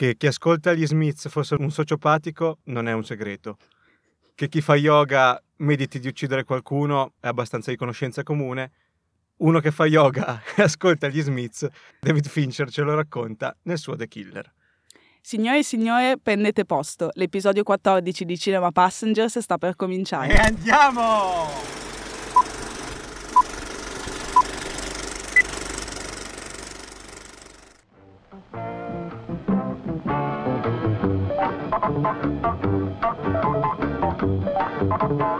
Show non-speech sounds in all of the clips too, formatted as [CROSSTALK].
Che chi ascolta gli Smiths fosse un sociopatico non è un segreto. Che chi fa yoga mediti di uccidere qualcuno è abbastanza di conoscenza comune. Uno che fa yoga [LAUGHS] e ascolta gli Smiths, David Fincher ce lo racconta nel suo The Killer. Signore e signore, prendete posto. L'episodio 14 di Cinema Passengers sta per cominciare. E andiamo! Thank you.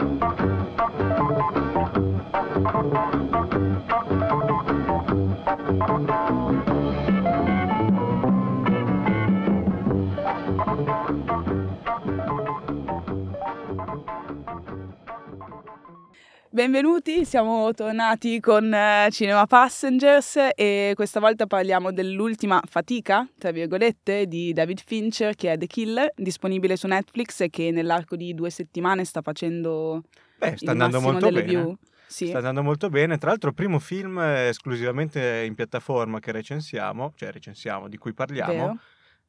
Benvenuti, siamo tornati con eh, Cinema Passengers e questa volta parliamo dell'ultima fatica, tra virgolette, di David Fincher che è The Killer, disponibile su Netflix e che nell'arco di due settimane sta facendo Beh, sta andando molto bene. view. Sì. Sta andando molto bene. Tra l'altro, primo film esclusivamente in piattaforma che recensiamo, cioè recensiamo, di cui parliamo. Vero?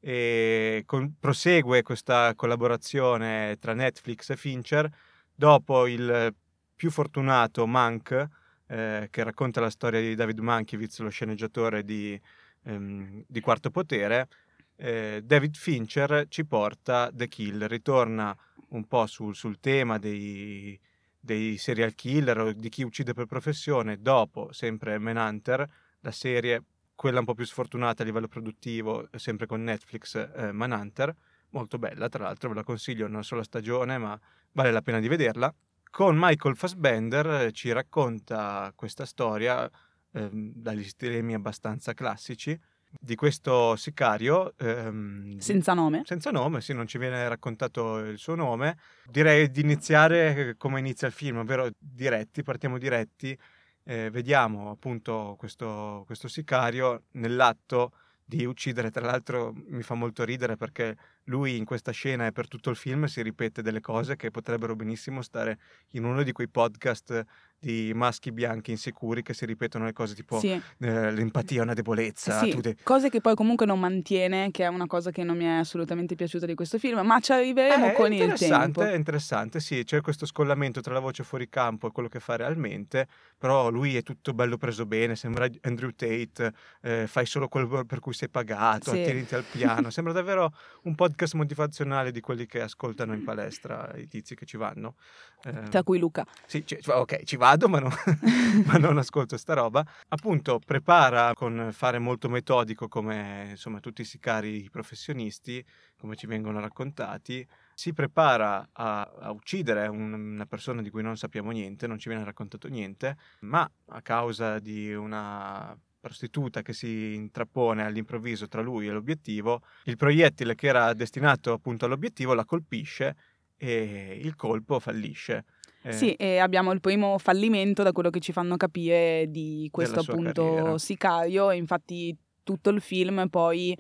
E con- prosegue questa collaborazione tra Netflix e Fincher dopo il più fortunato Mank, eh, che racconta la storia di David Mankiewicz, lo sceneggiatore di, ehm, di Quarto Potere. eh, David Fincher ci porta The Kill, ritorna un po' sul, sul tema dei, dei serial killer o di chi uccide per professione, dopo sempre Manhunter, la serie, quella un po' più sfortunata a livello produttivo, sempre con Netflix, eh, Manhunter, molto bella tra l'altro, ve la consiglio, una sola stagione, ma vale la pena di vederla. Con Michael Fassbender eh, ci racconta questa storia ehm, dagli stilemi abbastanza classici di questo sicario ehm, Senza nome. senza nome, sì, non ci viene raccontato il suo nome. Direi di iniziare come inizia il film, ovvero diretti, partiamo diretti, eh, vediamo appunto questo, questo sicario nell'atto di uccidere, tra l'altro mi fa molto ridere perché lui in questa scena e per tutto il film si ripete delle cose che potrebbero benissimo stare in uno di quei podcast di maschi bianchi insicuri che si ripetono le cose tipo Sì. eh, l'empatia è una debolezza, Sì, de- cose che poi comunque non mantiene, che è una cosa che non mi è assolutamente piaciuta di questo film, ma ci arriveremo Eh, con il interessante, tempo. È interessante, sì, c'è questo scollamento tra la voce fuori campo e quello che fa realmente, però lui è tutto bello preso bene, sembra Andrew Tate, eh, fai solo quello per cui sei pagato, Sì. attieniti al piano, sembra davvero un podcast motivazionale di quelli che ascoltano in palestra, i tizi che ci vanno. Eh, Tra cui Luca. sì, ci- ok, ci vado, ma, no- [LAUGHS] ma non ascolto sta roba. Appunto, prepara con fare molto metodico, come insomma tutti i sicari professionisti, come ci vengono raccontati. Si prepara a, a uccidere un- una persona di cui non sappiamo niente, non ci viene raccontato niente, ma a causa di una prostituta che si intrappone all'improvviso tra lui e l'obiettivo, il proiettile che era destinato appunto all'obiettivo la colpisce e il colpo fallisce. Eh, Sì, e abbiamo il primo fallimento da quello che ci fanno capire di questo appunto carriera. sicario. Infatti tutto il film poi,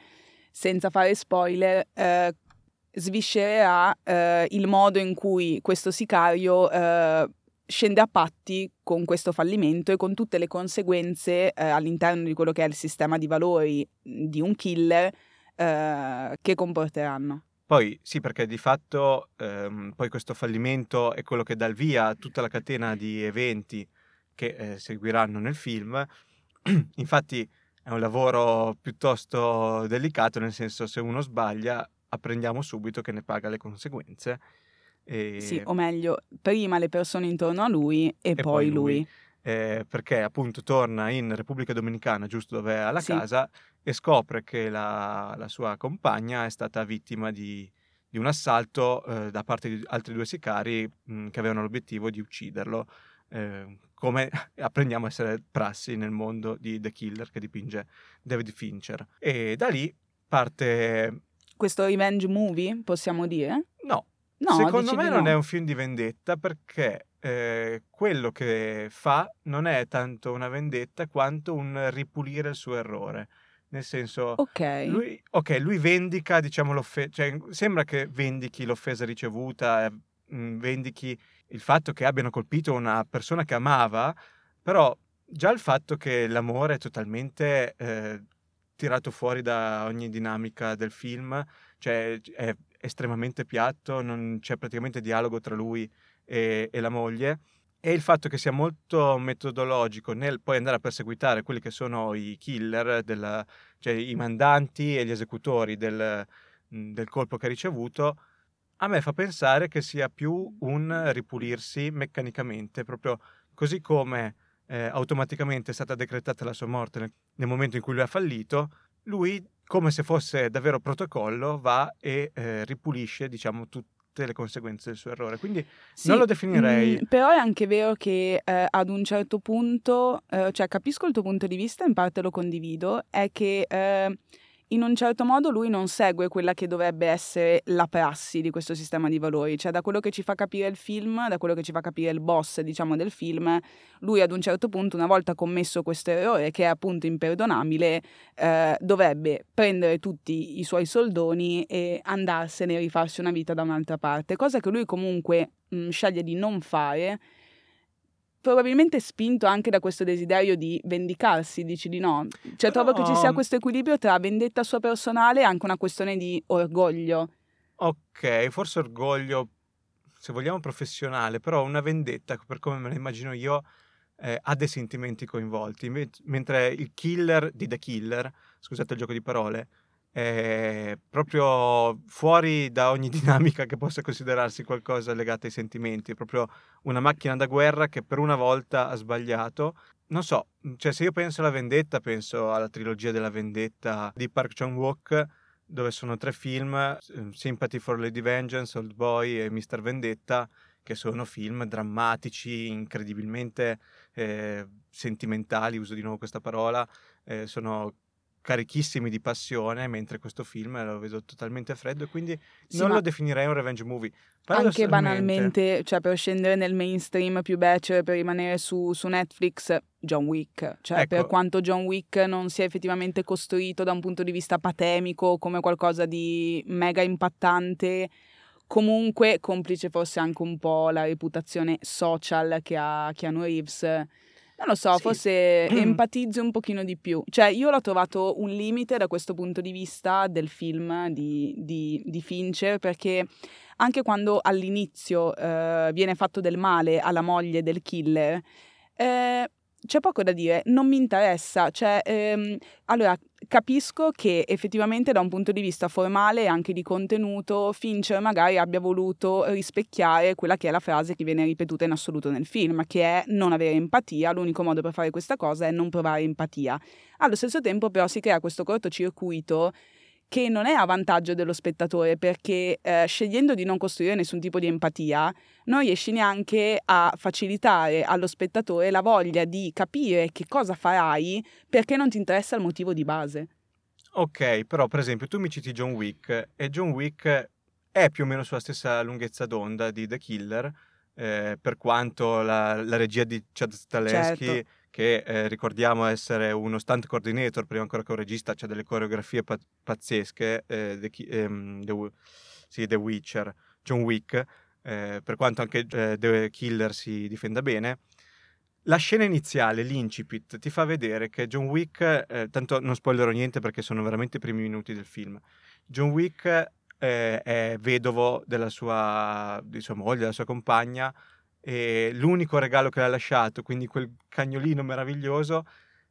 senza fare spoiler, eh, sviscererà eh, il modo in cui questo sicario eh, scende a patti con questo fallimento e con tutte le conseguenze eh, all'interno di quello che è il sistema di valori di un killer eh, che comporteranno. Poi sì, perché di fatto ehm, poi questo fallimento è quello che dà il via a tutta la catena di eventi che eh, seguiranno nel film. [CLEARS THROAT] Infatti è un lavoro piuttosto delicato, nel senso se uno sbaglia apprendiamo subito che ne paga le conseguenze. E, Sì, o meglio, prima le persone intorno a lui e, poi poi lui. lui. eh, perché appunto torna in Repubblica Dominicana, giusto dove è alla Sì. casa, e scopre che la, la sua compagna è stata vittima di, di un assalto eh, da parte di altri due sicari mh, che avevano l'obiettivo di ucciderlo, eh, come [LAUGHS] apprendiamo a essere prassi nel mondo di The Killer che dipinge David Fincher. E da lì parte... Questo revenge movie, possiamo dire? No, No, Secondo me non no. è un film di vendetta perché eh, quello che fa non è tanto una vendetta quanto un ripulire il suo errore. Nel senso, Ok. lui, ok, lui vendica, diciamo, l'offesa, cioè sembra che vendichi l'offesa ricevuta, eh, mh, vendichi il fatto che abbiano colpito una persona che amava, però già il fatto che l'amore è totalmente eh, tirato fuori da ogni dinamica del film, cioè è estremamente piatto, non c'è praticamente dialogo tra lui e, e la moglie e il fatto che sia molto metodologico nel poi andare a perseguitare quelli che sono i killer, della, cioè i mandanti e gli esecutori del, del colpo che ha ricevuto, a me fa pensare che sia più un ripulirsi meccanicamente, proprio così come eh, automaticamente è stata decretata la sua morte nel, nel, momento in cui lui ha fallito, lui, come se fosse davvero protocollo, va e eh, ripulisce, diciamo, tutte le conseguenze del suo errore. Quindi sì, non lo definirei. Mh, però è anche vero che eh, ad un certo punto, eh, cioè capisco il tuo punto di vista, in parte lo condivido, è che eh, in un certo modo lui non segue quella che dovrebbe essere la prassi di questo sistema di valori, cioè da quello che ci fa capire il film, da quello che ci fa capire il boss, diciamo, del film, lui ad un certo punto, una volta commesso questo errore, che è appunto imperdonabile, eh, dovrebbe prendere tutti i suoi soldoni e andarsene e rifarsi una vita da un'altra parte, cosa che lui comunque mh, sceglie di non fare probabilmente spinto anche da questo desiderio di vendicarsi, dici di no. Cioè Però... trovo che ci sia questo equilibrio tra vendetta sua personale e anche una questione di orgoglio. Ok, forse orgoglio, se vogliamo professionale, però una vendetta, per come me la immagino io, eh, ha dei sentimenti coinvolti, mentre il killer di The Killer, scusate il gioco di parole, è proprio fuori da ogni [LAUGHS] dinamica che possa considerarsi qualcosa legato ai sentimenti, è proprio una macchina da guerra che per una volta ha sbagliato. Non so, cioè se io penso alla vendetta, penso alla trilogia della vendetta di Park Chan-wook, dove sono tre film, ehm, Sympathy for Lady Vengeance, Old Boy e Mr. Vendetta, che sono film drammatici, incredibilmente eh, sentimentali, uso di nuovo questa parola, eh, sono carichissimi di passione, mentre questo film lo vedo totalmente freddo e quindi sì, non lo definirei un revenge movie. Anche banalmente, cioè per scendere nel mainstream più bachelor, per rimanere su, su Netflix, John Wick. Cioè ecco. per quanto John Wick non sia effettivamente costruito da un punto di vista patemico come qualcosa di mega impattante, comunque complice forse anche un po' la reputazione social che ha Keanu Reeves non lo so, sì. forse [CLEARS THROAT] empatizzo un pochino di più. Cioè, io l'ho trovato un limite da questo punto di vista del film di, di, di Fincher, perché anche quando all'inizio eh, viene fatto del male alla moglie del killer, eh, c'è poco da dire, non mi interessa. Cioè, ehm, allora, capisco che effettivamente da un punto di vista formale e anche di contenuto Fincher magari abbia voluto rispecchiare quella che è la frase che viene ripetuta in assoluto nel film, che è non avere empatia, l'unico modo per fare questa cosa è non provare empatia. Allo stesso tempo però si crea questo cortocircuito che non è a vantaggio dello spettatore perché eh, scegliendo di non costruire nessun tipo di empatia non riesci neanche a facilitare allo spettatore la voglia di capire che cosa farai perché non ti interessa il motivo di base. Ok, però per esempio tu mi citi John Wick e John Wick è più o meno sulla stessa lunghezza d'onda di The Killer, eh, per quanto la, la, regia di Chad Staleschi certo che eh, ricordiamo essere uno stunt coordinator, prima ancora che un regista, c'ha delle coreografie pa- pazzesche, eh, The, ehm, The, sì, The, Witcher, John Wick, eh, per quanto anche eh, The Killer si difenda bene. La scena iniziale, l'incipit, ti fa vedere che John Wick, eh, tanto non spoilerò niente perché sono veramente i primi minuti del film, John Wick eh, è vedovo della sua, di sua moglie, della sua compagna, e l'unico regalo che le ha lasciato, quindi quel cagnolino meraviglioso,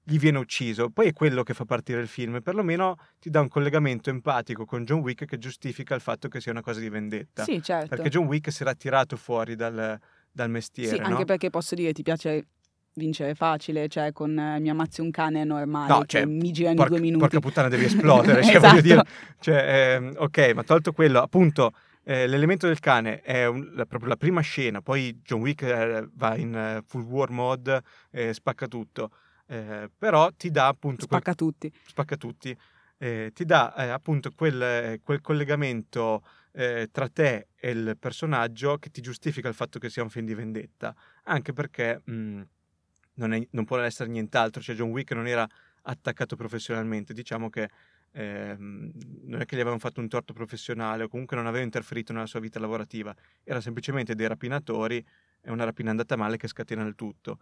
gli viene ucciso. Poi è quello che fa partire il film, perlomeno ti dà un collegamento empatico con John Wick che giustifica il fatto che sia una cosa di vendetta. Sì, certo. Perché John Wick si era tirato fuori dal, dal mestiere. Sì, no? anche perché posso dire, ti piace vincere facile, cioè con eh, mi ammazzi un cane normale, no, cioè, mi girano porca, due minuti. Porca puttana, devi esplodere, [LAUGHS] cioè, esatto. voglio dire, cioè, eh, ok, ma tolto quello, appunto, eh, l'elemento del cane è un, la, proprio la prima scena, poi John Wick eh, va in uh, full war mode e spacca tutto, eh, però ti dà appunto... Spacca quel, tutti. Spacca tutti. ti dà eh, appunto quel, quel collegamento tra te e il personaggio che ti giustifica il fatto che sia un film di vendetta, anche perché mh, mm, non, è, non può essere nient'altro, cioè John Wick non era attaccato professionalmente, diciamo che eh, non è che gli avevano fatto un torto professionale o comunque non aveva interferito nella sua vita lavorativa, era semplicemente dei rapinatori e una rapina andata male che scatena il tutto.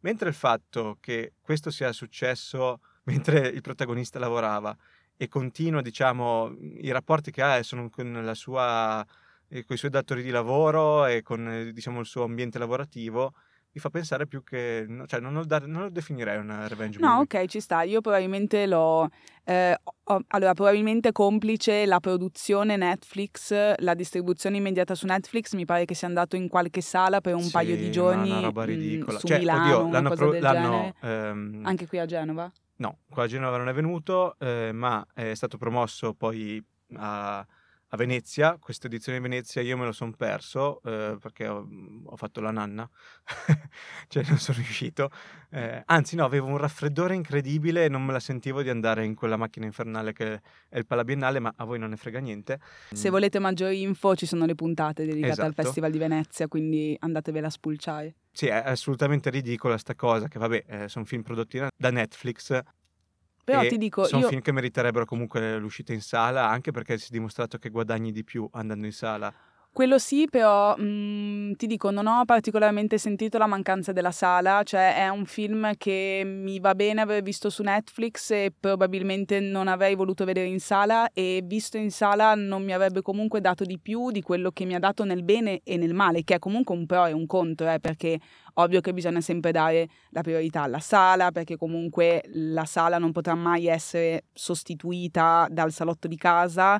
Mentre il fatto che questo sia successo [LAUGHS] mentre il protagonista lavorava e continua, diciamo, i rapporti che ha sono con la sua con i suoi datori di lavoro e con diciamo, il suo ambiente lavorativo mi fa pensare più che, cioè non lo, dare, non lo definirei una revenge no, movie. ok, ci sta. Io probabilmente l'ho. Eh, ho, allora, probabilmente complice la produzione Netflix, la distribuzione immediata su Netflix. Mi pare che sia andato in qualche sala per un Sì, paio di giorni. una roba mh, ridicola. su Cioè, Milano, oddio, l'hanno, pro- l'hanno, ehm, Anche qui a Genova. No, qua a Genova non è venuto, eh, ma è stato promosso poi a, a Venezia. Questa edizione di Venezia io me lo sono perso eh, perché ho, ho fatto la nanna, [LAUGHS] cioè non sono riuscito. Eh, anzi, no, avevo un raffreddore incredibile e non me la sentivo di andare in quella macchina infernale che è il Palabiennale, ma a voi non ne frega niente. Se volete maggiori info, ci sono le puntate dedicate al Esatto. Festival di Venezia, quindi andatevela a spulciare. Sì, è assolutamente ridicola sta cosa, che vabbè, eh, sono film prodotti da Netflix. Però e ti dico, sono io film che meriterebbero comunque l'uscita in sala, anche perché si è dimostrato che guadagni di più andando in sala. Quello sì, però mh, ti dico, non ho particolarmente sentito la mancanza della sala, cioè è un film che mi va bene aver visto su Netflix e probabilmente non avrei voluto vedere in sala e visto in sala non mi avrebbe comunque dato di più di quello che mi ha dato nel bene e nel male, che è comunque un pro e un contro, eh, perché ovvio che bisogna sempre dare la priorità alla sala, perché comunque la sala non potrà mai essere sostituita dal salotto di casa.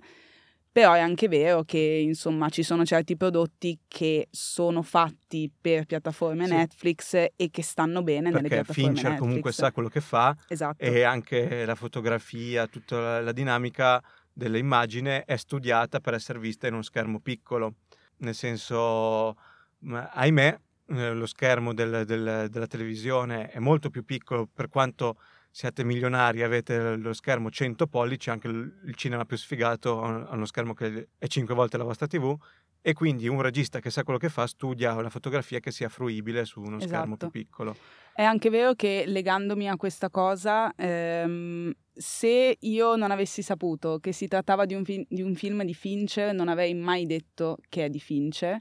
Però è anche vero che insomma ci sono certi prodotti che sono fatti per piattaforme Sì. Netflix e che stanno bene nelle Perché piattaforme Fincher Netflix. comunque sa quello che fa Esatto. e anche la fotografia, tutta la, la dinamica dell'immagine è studiata per essere vista in uno schermo piccolo. Nel senso, ahimè, eh, lo schermo del- del- della televisione è molto più piccolo per quanto siate milionari avete lo schermo 100 pollici, anche il, cinema più sfigato ha uno schermo che è 5 volte la vostra TV e quindi un regista che sa quello che fa studia una fotografia che sia fruibile su uno schermo più Esatto. piccolo. È anche vero che legandomi a questa cosa, ehm, se io non avessi saputo che si trattava di un, fi- di un film di Fincher, non avrei mai detto che è di Fincher.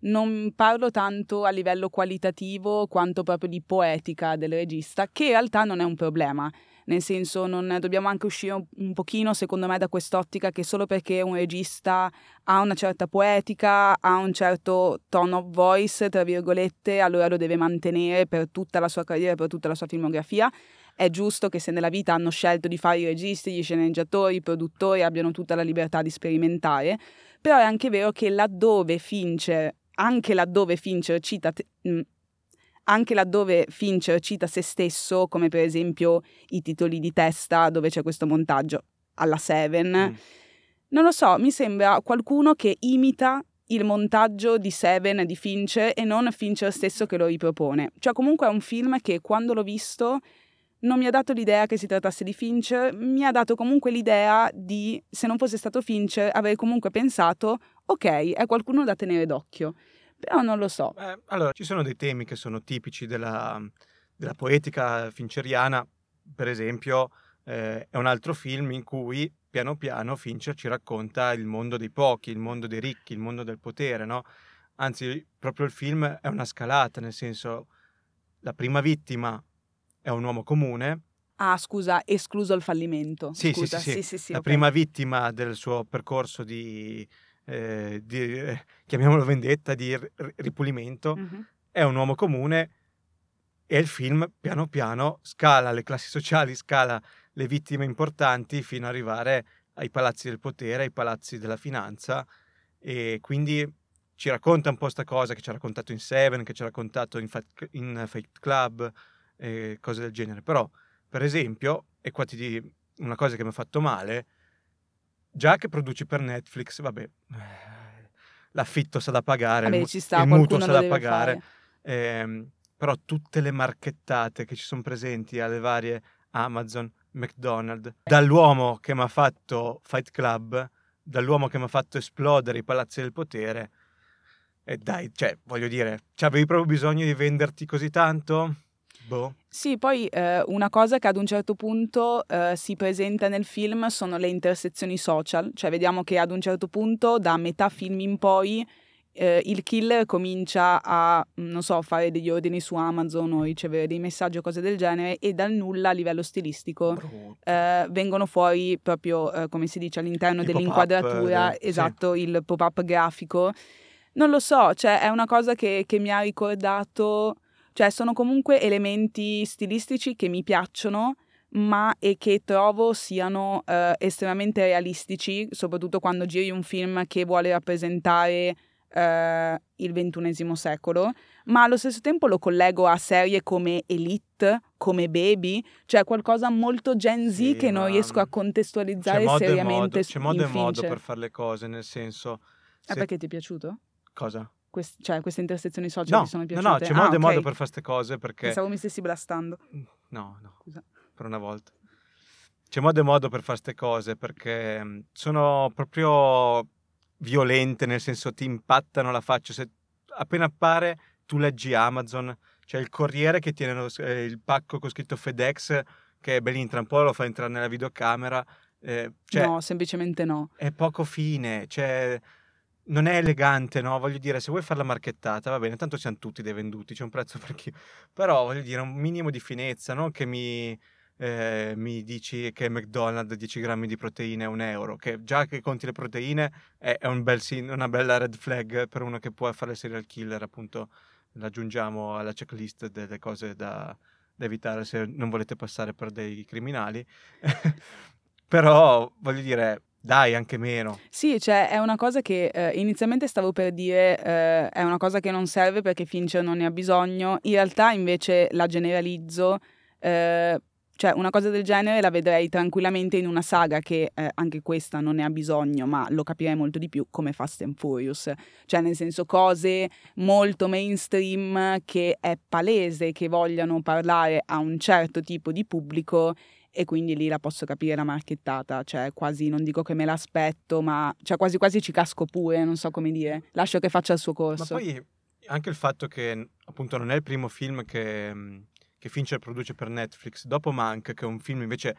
Non parlo tanto a livello qualitativo quanto proprio di poetica del regista, che in realtà non è un problema. Nel senso, non dobbiamo anche uscire un, pochino, secondo me, da quest'ottica che solo perché un regista ha una certa poetica, ha un certo tone of voice, tra virgolette, allora lo deve mantenere per tutta la sua carriera, per tutta la sua filmografia. È giusto che se nella vita hanno scelto di fare i registi, gli sceneggiatori, i produttori abbiano tutta la libertà di sperimentare, però è anche vero che laddove Fincher, anche laddove Fincher cita te- mh, anche laddove Fincher cita se stesso, come per esempio i titoli di testa dove c'è questo montaggio alla Seven, Mm. non lo so, mi sembra qualcuno che imita il montaggio di Seven di Fincher e non Fincher stesso che lo ripropone. Cioè comunque è un film che quando l'ho visto non mi ha dato l'idea che si trattasse di Fincher, mi ha dato comunque l'idea di, se non fosse stato Fincher, avrei comunque pensato, ok, è qualcuno da tenere d'occhio. Però non lo so. Eh, allora, ci sono dei temi che sono tipici della, della poetica finceriana, per esempio eh, è un altro film in cui piano piano Fincher ci racconta il mondo dei pochi, il mondo dei ricchi, il mondo del potere, no? Anzi, proprio il film è una scalata, nel senso, la prima vittima è un uomo comune, Ah, scusa, escluso il fallimento. Sì, sì, Scusa, sì, sì. sì, sì, la ok. prima vittima del suo percorso di, eh, di, eh, chiamiamolo vendetta, di ri- ripulimento, Mhm. è un uomo comune e il film piano piano scala le classi sociali, scala le vittime importanti fino ad arrivare ai palazzi del potere, ai palazzi della finanza e quindi ci racconta un po' sta cosa che ci ha raccontato in Seven, che ci ha raccontato in Fight, in Fight Club e cose del genere. Però, per esempio, e qua ti dico una cosa che mi ha fatto male, già che produci per Netflix, vabbè, l'affitto sa da pagare, il Vabbè, ci sta, il mutuo sa da pagare. Ehm, però tutte le marchettate che ci sono presenti alle varie Amazon, McDonald's, dall'uomo che mi ha fatto Fight Club, dall'uomo che mi ha fatto esplodere i palazzi del potere, e dai, cioè, voglio dire, avevi proprio bisogno di venderti così tanto? Boh. Sì, poi eh, una cosa che ad un certo punto eh, si presenta nel film sono le intersezioni social, cioè vediamo che ad un certo punto, da metà film in poi, eh, il killer comincia a, non so, fare degli ordini su Amazon o ricevere dei messaggi o cose del genere e dal nulla a livello stilistico eh, vengono fuori proprio, eh, come si dice, all'interno Il dell'inquadratura, pop-up, eh, esatto, il pop-up grafico. Non lo so, cioè è una cosa che, che mi ha ricordato, cioè sono comunque elementi stilistici che mi piacciono, ma e che trovo siano eh, estremamente realistici, soprattutto quando giri un film che vuole rappresentare eh, il ventunesimo secolo, ma allo stesso tempo lo collego a serie come Elite, come Baby, cioè qualcosa molto Gen Z Sì, che non riesco a C'è contestualizzare e seriamente modo, c'è modo e modo Fincher. per fare le cose, nel senso... Ah, se- perché ti è piaciuto? Cosa? Quest- cioè, queste intersezioni social No, sono no, piaciute? no, c'è Ah, modo e ok. modo per fare queste cose perché... Pensavo mi stessi blastando. No, no, Scusa. per una volta. C'è modo e modo per fare queste cose perché mh, sono proprio violente, nel senso ti impattano la faccia. Se appena appare tu leggi Amazon, c'è il corriere che tiene lo- eh, il pacco con scritto FedEx che ben entra un po', lo fa entrare nella videocamera. eh, cioè, no, semplicemente no. è poco fine, cioè non è elegante, no? Voglio dire, se vuoi fare la marchettata, va bene, tanto siamo tutti dei venduti, c'è un prezzo per chi. Però voglio dire, un minimo di finezza, non che mi, eh, mi dici che McDonald's 10 grammi di proteine è un euro, che già che conti le proteine è, è un bel una bella red flag per uno che può fare il serial killer, appunto, l'aggiungiamo alla checklist delle cose da, da evitare se non volete passare per dei criminali. [LAUGHS] Però, voglio dire, dai, anche meno. Sì, cioè è una cosa che eh, inizialmente stavo per dire eh, è una cosa che non serve perché Fincher non ne ha bisogno, in realtà invece la generalizzo, eh, cioè una cosa del genere la vedrei tranquillamente in una saga che eh, anche questa non ne ha bisogno, ma lo capirei molto di più come Fast and Furious, cioè nel senso cose molto mainstream che è palese che vogliano parlare a un certo tipo di pubblico e quindi lì la posso capire la marchettata, cioè quasi non dico che me l'aspetto, ma cioè quasi quasi ci casco pure, non so come dire, lascio che faccia il suo Ma corso. poi anche il fatto che appunto non è il primo film che, mh, che Fincher produce per Netflix, dopo Mank, che è un film invece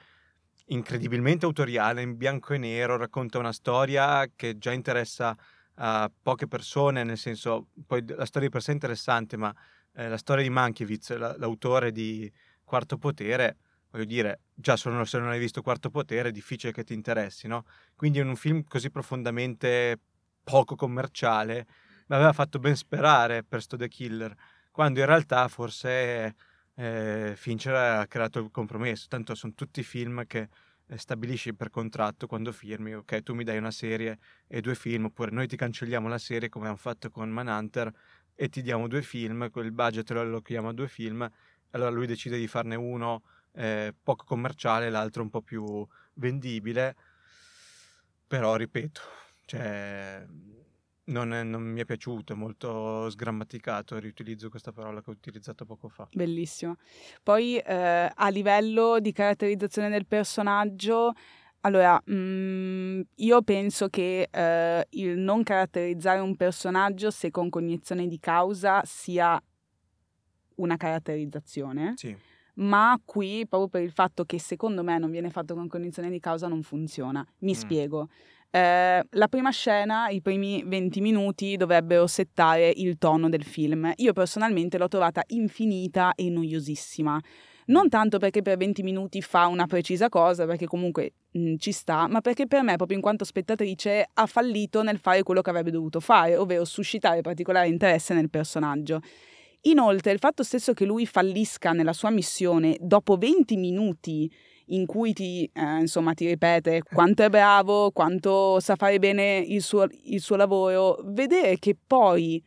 incredibilmente autoriale, in bianco e nero, racconta una storia che già interessa a poche persone, nel senso, poi la storia di per sé è interessante, ma eh, la storia di Mankiewicz, la- l'autore di Quarto Potere, voglio dire, già solo se non hai visto Quarto Potere è difficile che ti interessi, no? Quindi in un film così profondamente poco commerciale mi aveva fatto ben sperare per sto The Killer, quando in realtà forse eh, Fincher ha creato il compromesso, tanto sono tutti film che eh, stabilisci per contratto quando firmi, ok, tu mi dai una serie e due film, oppure noi ti cancelliamo la serie come hanno fatto con Manhunter e ti diamo due film, quel budget lo allochiamo a due film, allora lui decide di farne uno eh, poco commerciale, l'altro un po' più vendibile, però ripeto, cioè, non, è- non mi è piaciuto, è molto sgrammaticato, riutilizzo questa parola che ho utilizzato poco fa. Bellissimo. Poi eh, a livello di caratterizzazione del personaggio, allora, mm, io penso che eh, il non caratterizzare un personaggio se con cognizione di causa sia una caratterizzazione. Sì, ma qui proprio per il fatto che secondo me non viene fatto con cognizione di causa non funziona. Mi Mm. spiego. Eh, la prima scena, i primi 20 minuti dovrebbero settare il tono del film. Io personalmente l'ho trovata infinita e noiosissima. Non tanto perché per 20 minuti fa una precisa cosa, perché comunque mh, ci sta, ma perché per me, proprio in quanto spettatrice, ha fallito nel fare quello che avrebbe dovuto fare, ovvero suscitare particolare interesse nel personaggio. Inoltre, il fatto stesso che lui fallisca nella sua missione dopo 20 minuti in cui ti, eh, insomma, ti ripete quanto è bravo, quanto sa fare bene il suo, il suo lavoro, vedere che poi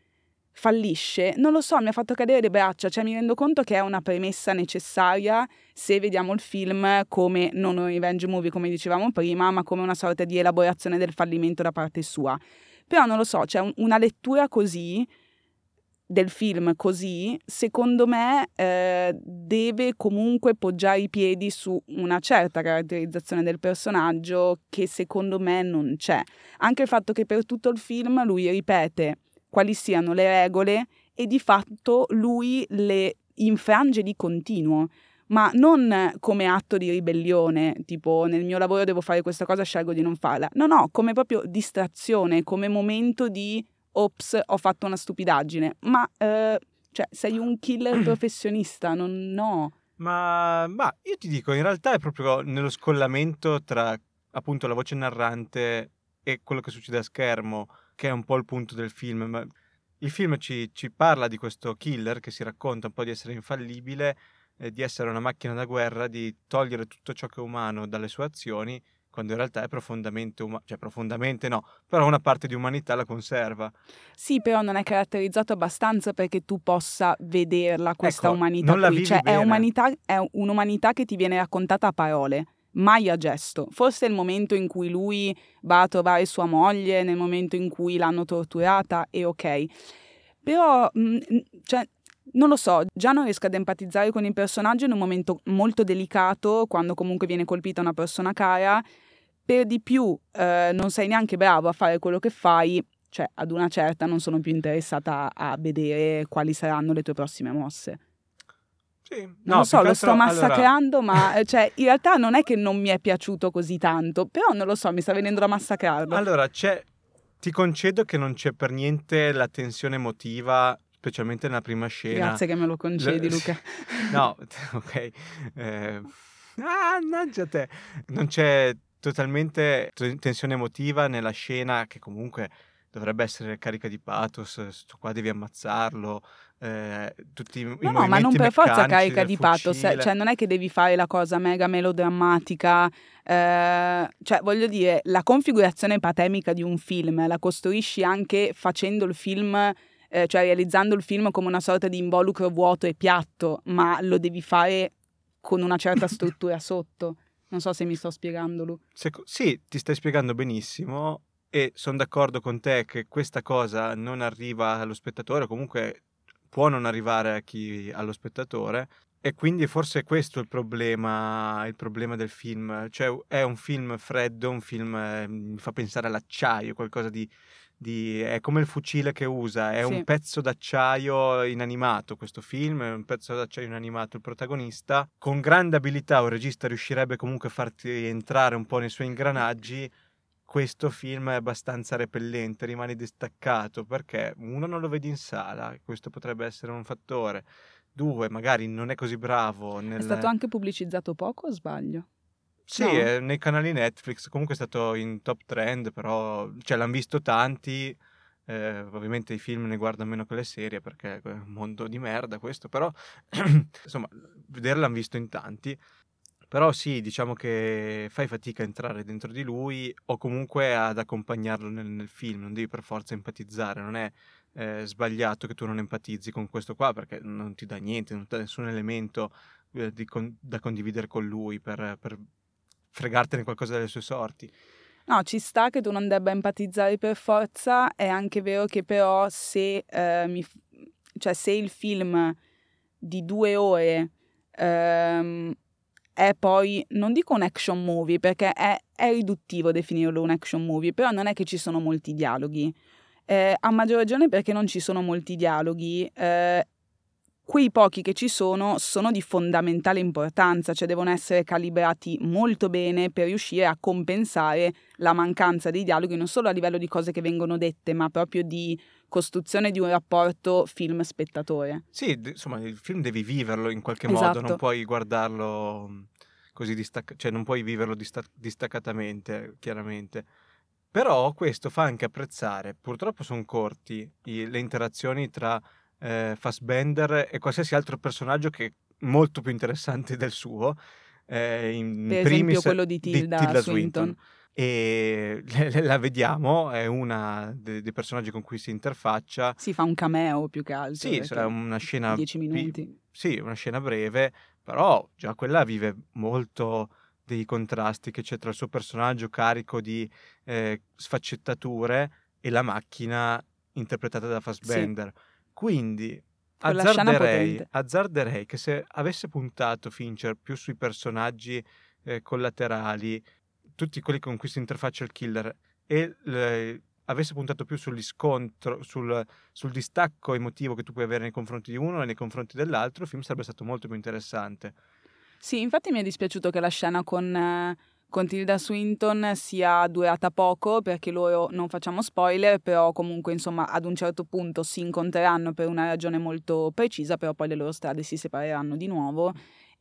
fallisce, non lo so, mi ha fatto cadere le braccia, cioè mi rendo conto che è una premessa necessaria se vediamo il film come non un revenge movie come dicevamo prima, ma come una sorta di elaborazione del fallimento da parte sua. Però non lo so, c'è un- una lettura così del film così, secondo me eh, deve comunque poggiare i piedi su una certa caratterizzazione del personaggio che secondo me non c'è. Anche il fatto che per tutto il film lui ripete quali siano le regole e di fatto lui le infrange di continuo. Ma non come atto di ribellione, tipo nel mio lavoro devo fare questa cosa, scelgo di non farla. No, no, come proprio distrazione, come momento di ops, ho fatto una stupidaggine, ma eh, cioè, sei un killer [CLEARS THROAT] professionista, non no. Ma, ma io ti dico, in realtà è proprio nello scollamento tra appunto la voce narrante e quello che succede a schermo che è un po' il punto del film. Ma il film ci, ci parla di questo killer che si racconta un po' di essere infallibile, eh, di essere una macchina da guerra, di togliere tutto ciò che è umano dalle sue azioni quando in realtà è profondamente umano, cioè profondamente no, però una parte di umanità la conserva. Sì, però non è caratterizzato abbastanza perché tu possa vederla questa ecco, umanità non la qui, cioè è, umanità, è un'umanità che ti viene raccontata a parole, mai a gesto. Forse il momento in cui lui va a trovare sua moglie, nel momento in cui l'hanno torturata, è ok. Però, mh, cioè, non lo so, già non riesco ad empatizzare con il personaggio in un momento molto delicato, quando comunque viene colpita una persona cara. Per di più, eh, non sei neanche bravo a fare quello che fai, cioè ad una certa non sono più interessata a vedere quali saranno le tue prossime mosse. Sì, Non no, lo so, lo sto massacrando, allora, ma eh, cioè, in realtà non è che non mi è piaciuto così tanto, però non lo so, mi sta venendo da massacrarlo. allora c'è, ti concedo che non c'è per niente la tensione emotiva, specialmente nella prima scena. Grazie che me lo concedi, Le- Luca. [LAUGHS] No, [LAUGHS] ok. Eh, ah, mannaggia te. Non c'è totalmente tensione emotiva nella scena che comunque dovrebbe essere carica di pathos, sto qua devi ammazzarlo, eh, tutti i, No, no, ma non per forza carica di pathos, fucile. cioè non è che devi fare la cosa mega melodrammatica, eh, cioè voglio dire, la configurazione patemica di un film la costruisci anche facendo il film, eh, cioè realizzando il film come una sorta di involucro vuoto e piatto, ma lo devi fare con una certa [LAUGHS] struttura sotto. Non so se mi sto spiegando, Lu. Seco- sì, ti stai spiegando benissimo e sono d'accordo con te che questa cosa non arriva allo spettatore, o comunque può non arrivare a chi, allo spettatore. E quindi forse è questo il problema, il problema del film. Cioè è un film freddo, un film eh, mi fa pensare all'acciaio, qualcosa di, di- è come il fucile che usa, è Sì. un pezzo d'acciaio inanimato questo film, è un pezzo d'acciaio inanimato il protagonista. Con grande abilità un regista riuscirebbe comunque a farti entrare un po' nei suoi ingranaggi. Questo film è abbastanza repellente, rimani distaccato perché uno non lo vedi in sala, questo potrebbe essere un fattore. Due, magari non è così bravo nel... È stato anche pubblicizzato poco o sbaglio? Sì, No? è nei canali Netflix, comunque è stato in top trend, però cioè, l'hanno visto tanti, eh, ovviamente i film ne guardano meno che le serie perché è un mondo di merda questo, però [CLEARS THROAT] insomma, vederlo l'hanno visto in tanti. Però sì, diciamo che fai fatica a entrare dentro di lui o comunque ad accompagnarlo nel, nel film, non devi per forza empatizzare, non è eh, sbagliato che tu non empatizzi con questo qua perché non ti dà niente, non ti dà nessun elemento eh, di con- da condividere con lui per, per fregartene qualcosa delle sue sorti. No, ci sta che tu non debba empatizzare per forza, è anche vero che però se, eh, mi cioè se il film di due ore ehm, è poi, non dico un action movie perché è, è riduttivo definirlo un action movie, però non è che ci sono molti dialoghi. Eh, a maggior ragione perché non ci sono molti dialoghi, eh, quei pochi che ci sono sono di fondamentale importanza, cioè devono essere calibrati molto bene per riuscire a compensare la mancanza dei dialoghi non solo a livello di cose che vengono dette, ma proprio di costruzione di un rapporto film-spettatore. Sì, insomma, il film devi viverlo in qualche Esatto. modo, non puoi guardarlo mh, così distaccato, cioè non puoi viverlo dista- distaccatamente, chiaramente. Però questo fa anche apprezzare, purtroppo sono corti i- le interazioni tra eh, Fassbender e qualsiasi altro personaggio che è molto più interessante [LAUGHS] del suo. eh, in Per esempio quello di Tilda Swinton. E [LAUGHS] la vediamo, è una de- dei personaggi con cui si interfaccia. Si fa un cameo più che altro. Sì, perché sarà una scena 10 pi- minuti. sì, una scena breve, però già quella vive molto dei contrasti che c'è tra il suo personaggio carico di eh, sfaccettature e la macchina interpretata da Fassbender. Quindi azzarderei, azzarderei che se avesse puntato Fincher più sui personaggi eh, collaterali, tutti quelli con cui si interfaccia il killer, e le- avesse puntato più sugli scontro, sul, sul distacco emotivo che tu puoi avere nei confronti di uno e nei confronti dell'altro, il film sarebbe stato molto più interessante. Sì, infatti mi è dispiaciuto che la scena con, eh, con Tilda Swinton sia durata poco perché loro non facciamo spoiler, però comunque insomma ad un certo punto si incontreranno per una ragione molto precisa, però poi le loro strade si separeranno di nuovo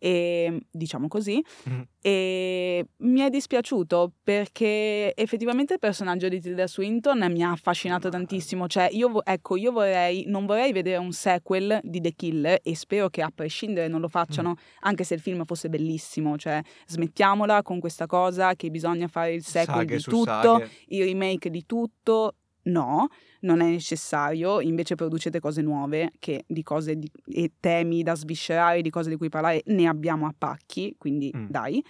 e diciamo così mm. e mi è dispiaciuto perché effettivamente il personaggio di Tilda Swinton mi ha affascinato tantissimo cioè io ecco io vorrei non vorrei vedere un sequel di The Killer e spero che a prescindere non lo facciano mm. anche se il film fosse bellissimo cioè smettiamola con questa cosa che bisogna fare il sequel saghe di tutto saghe. il remake di tutto no non è necessario, invece producete cose nuove che di cose di, e temi da sviscerare, di cose di cui parlare ne abbiamo a pacchi, quindi mm. dai.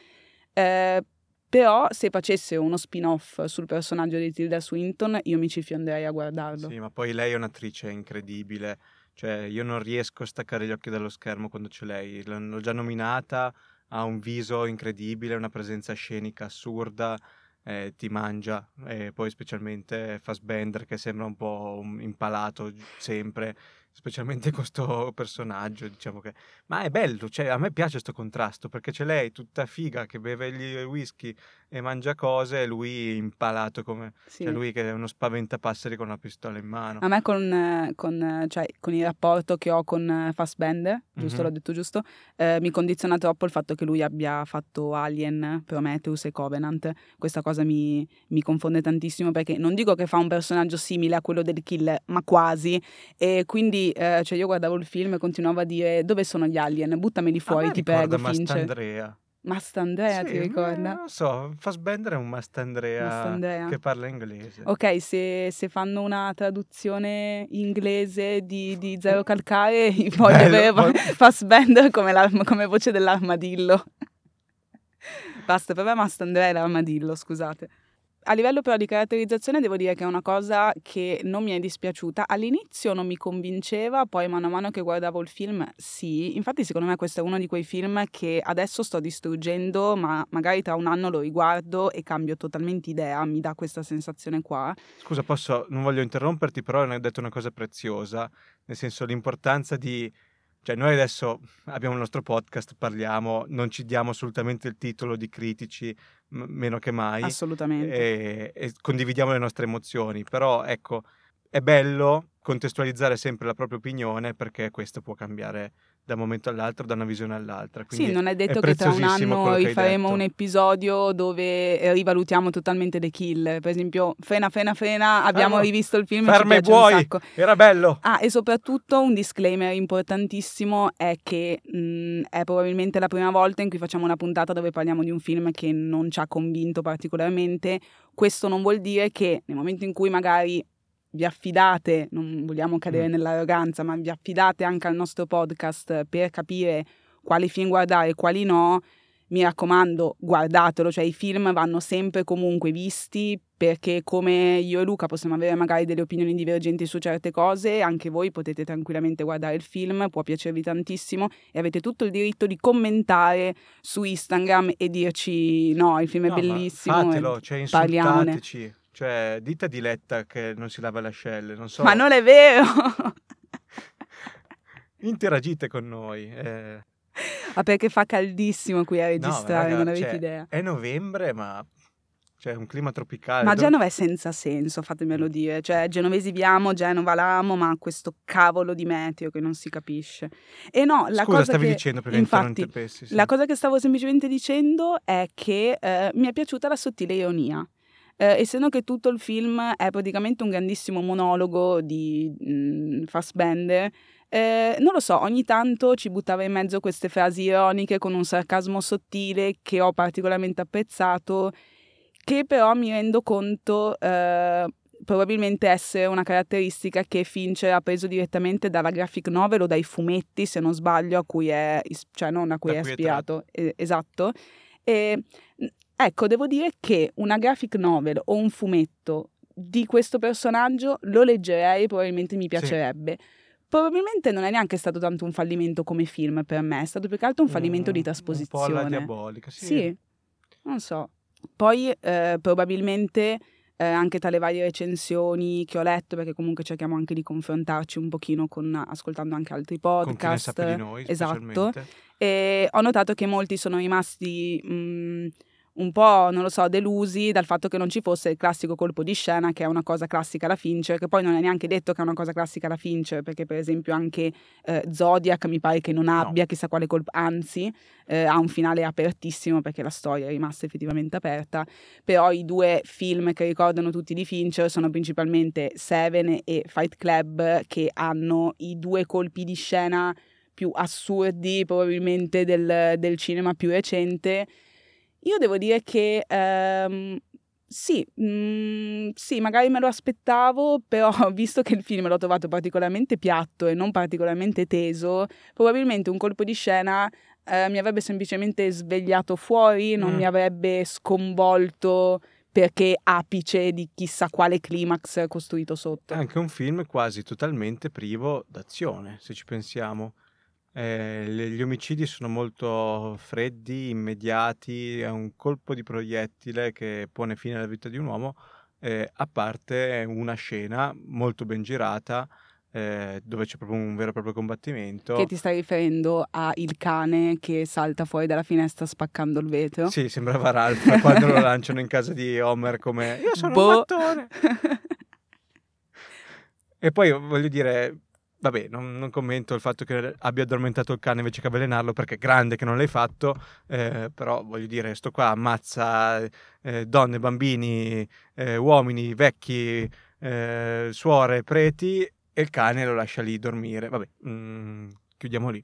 Eh, però se facesse uno spin-off sul personaggio di Tilda Swinton io mi ci fionderei a guardarlo. Sì, ma poi lei è un'attrice incredibile, cioè io non riesco a staccare gli occhi dallo schermo quando c'è lei, l'ho già nominata, ha un viso incredibile, una presenza scenica assurda, eh, ti mangia e poi specialmente Fassbender che sembra un po' impalato sempre specialmente [LAUGHS] questo personaggio, diciamo che... Ma è bello, cioè a me piace questo contrasto, perché c'è lei tutta figa che beve gli whisky e mangia cose e lui impalato come... Cioè, sì. Cioè lui che è uno spaventapasseri con una pistola in mano. A me con, con, cioè, con il rapporto che ho con Fassbender, giusto, mm-hmm. l'ho detto giusto, eh, mi condiziona troppo il fatto che lui abbia fatto Alien, Prometheus e Covenant. Questa cosa mi, mi confonde tantissimo perché non dico che fa un personaggio simile a quello del killer, ma quasi. E quindi eh, cioè io guardavo il film e continuavo a dire dove sono gli alien, buttameli fuori, ti prego, Fincher. Mastandrea. Mastandrea sì, ti ricorda? Non lo so, Fassbender è un Mastandrea, Mastandrea. che parla inglese. Ok, se, se, fanno una traduzione inglese di, di Zero Calcare, [LAUGHS] voglio avere. [LAUGHS] Fassbender come, come voce dell'armadillo. [LAUGHS] Basta, per me Mastandrea è l'armadillo, scusate. A livello però di caratterizzazione devo dire che è una cosa che non mi è dispiaciuta. All'inizio non mi convinceva, poi mano a mano che guardavo il film sì. Infatti secondo me questo è uno di quei film che adesso sto distruggendo, ma magari tra un anno lo riguardo e cambio totalmente idea, mi dà questa sensazione qua. Scusa, posso, non voglio interromperti, però hai detto una cosa preziosa, nel senso l'importanza di cioè, noi adesso abbiamo il nostro podcast, parliamo, non ci diamo assolutamente il titolo di critici, m- meno che mai. Assolutamente. E, e condividiamo le nostre emozioni, però ecco, è bello contestualizzare sempre la propria opinione perché questo può cambiare da un momento all'altro, da una visione all'altra. Quindi sì, non è detto è che tra un anno rifaremo un episodio dove rivalutiamo totalmente The Kill. Per esempio, Frena, Frena, Frena, abbiamo ah, rivisto il film Ferma e buoi, era bello. Ah, e soprattutto un disclaimer importantissimo è che mh, è probabilmente la prima volta in cui facciamo una puntata dove parliamo di un film che non ci ha convinto particolarmente. Questo non vuol dire che nel momento in cui magari vi affidate, non vogliamo cadere mm. nell'arroganza, ma vi affidate anche al nostro podcast per capire quali film guardare e quali no, mi raccomando, guardatelo, cioè i film vanno sempre comunque visti perché come io e Luca possiamo avere magari delle opinioni divergenti su certe cose, anche voi potete tranquillamente guardare il film, può piacervi tantissimo e avete tutto il diritto di commentare su Instagram e dirci no, il film è no, bellissimo, fatelo, cioè parliamone. Cioè, dite a Diletta che non si lava le ascelle, non so. Ma non è vero! [LAUGHS] Interagite con noi. Eh. Ma perché fa caldissimo qui a registrare, no, raga, non avete cioè, idea. È novembre, ma cioè un clima tropicale. Ma Genova è senza senso, fatemelo dire. Cioè, genovesi viamo, Genova l'amo, ma questo cavolo di meteo che non si capisce. E no, la Scusa, cosa stavi che, dicendo prima infatti, sì. La cosa che stavo semplicemente dicendo è che eh, mi è piaciuta la sottile ironia. Eh, essendo che tutto il film è praticamente un grandissimo monologo di mh, mm, Fassbender, eh, non lo so, ogni tanto ci buttava in mezzo queste frasi ironiche con un sarcasmo sottile che ho particolarmente apprezzato, che però mi rendo conto eh, probabilmente essere una caratteristica che Fincher ha preso direttamente dalla graphic novel o dai fumetti, se non sbaglio, a cui è, cioè non a cui è ispirato. Eh, esatto. E Ecco, devo dire che una graphic novel o un fumetto di questo personaggio lo leggerei, probabilmente mi piacerebbe. Sì. Probabilmente non è neanche stato tanto un fallimento come film per me, è stato più che altro un fallimento mm, di trasposizione. Un po' alla diabolica, sì. Sì, non so. Poi eh, probabilmente eh, anche tra le varie recensioni che ho letto, perché comunque cerchiamo anche di confrontarci un pochino con, ascoltando anche altri podcast. Con chi ne di noi, esatto. E ho notato che molti sono rimasti... Mh, mm, un po', non lo so, delusi dal fatto che non ci fosse il classico colpo di scena, che è una cosa classica alla Fincher, che poi non è neanche detto che è una cosa classica alla Fincher, perché per esempio anche eh, Zodiac mi pare che non abbia no. chissà quale colpo, anzi eh, ha un finale apertissimo perché la storia è rimasta effettivamente aperta, però i due film che ricordano tutti di Fincher sono principalmente Seven e Fight Club, che hanno i due colpi di scena più assurdi probabilmente del, del cinema più recente io devo dire che ehm, sì, mh, mm, sì, magari me lo aspettavo, [LAUGHS] però visto che il film l'ho trovato particolarmente piatto e non particolarmente teso, probabilmente un colpo di scena eh, mi avrebbe semplicemente svegliato fuori, non mm. mi avrebbe sconvolto perché apice di chissà quale climax costruito sotto. È anche un film quasi totalmente privo d'azione, se ci pensiamo. Eh, gli omicidi sono molto freddi, immediati, è un colpo di proiettile che pone fine alla vita di un uomo, eh, a parte una scena molto ben girata eh, dove c'è proprio un vero e proprio combattimento. Che ti stai riferendo a il cane che salta fuori dalla finestra spaccando il vetro? Sì, sembrava Ralph [LAUGHS] quando lo lanciano in casa di Homer come io sono boh. un mattone. [LAUGHS] e poi voglio dire, Vabbè, non, non, commento il fatto che abbia addormentato il cane invece che avvelenarlo, perché è grande che non l'hai fatto, eh, però voglio dire, sto qua ammazza eh, donne, bambini, eh, uomini, vecchi, eh, suore, preti e il cane lo lascia lì dormire. Vabbè, mm, chiudiamo lì.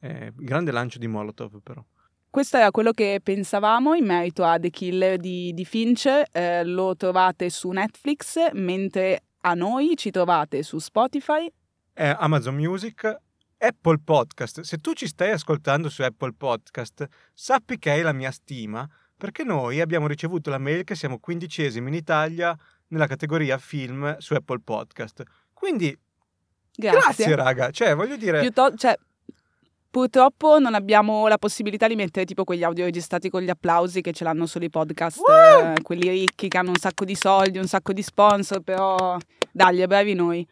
Eh, grande lancio di Molotov però. Questo era quello che pensavamo in merito a The Killer di, di Finch, eh, lo trovate su Netflix, mentre a noi ci trovate su Spotify, eh, Amazon Music, Apple Podcast. Se tu ci stai ascoltando su Apple Podcast, sappi che hai la mia stima, perché noi abbiamo ricevuto la mail che siamo quindicesimi in Italia nella categoria film su Apple Podcast. Quindi, grazie, grazie raga. Cioè, voglio dire... Piuttosto, cioè, Purtroppo non abbiamo la possibilità di mettere tipo quegli audio registrati con gli applausi che ce l'hanno solo i podcast, eh, quelli ricchi che hanno un sacco di soldi, un sacco di sponsor, però dagli, bravi noi.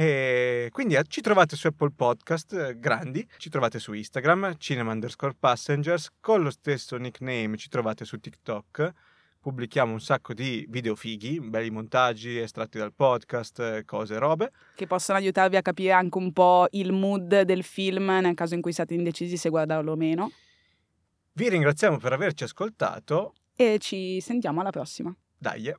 E quindi eh, ci trovate su Apple Podcast eh, grandi, ci trovate su Instagram, cinema underscore passengers, con lo stesso nickname ci trovate su TikTok. Pubblichiamo un sacco di video fighi, belli montaggi estratti dal podcast, eh, cose, robe. Che possono aiutarvi a capire anche un po' il mood del film nel caso in cui siate indecisi se guardarlo o meno. Vi ringraziamo per averci ascoltato. E ci sentiamo alla prossima. Dai.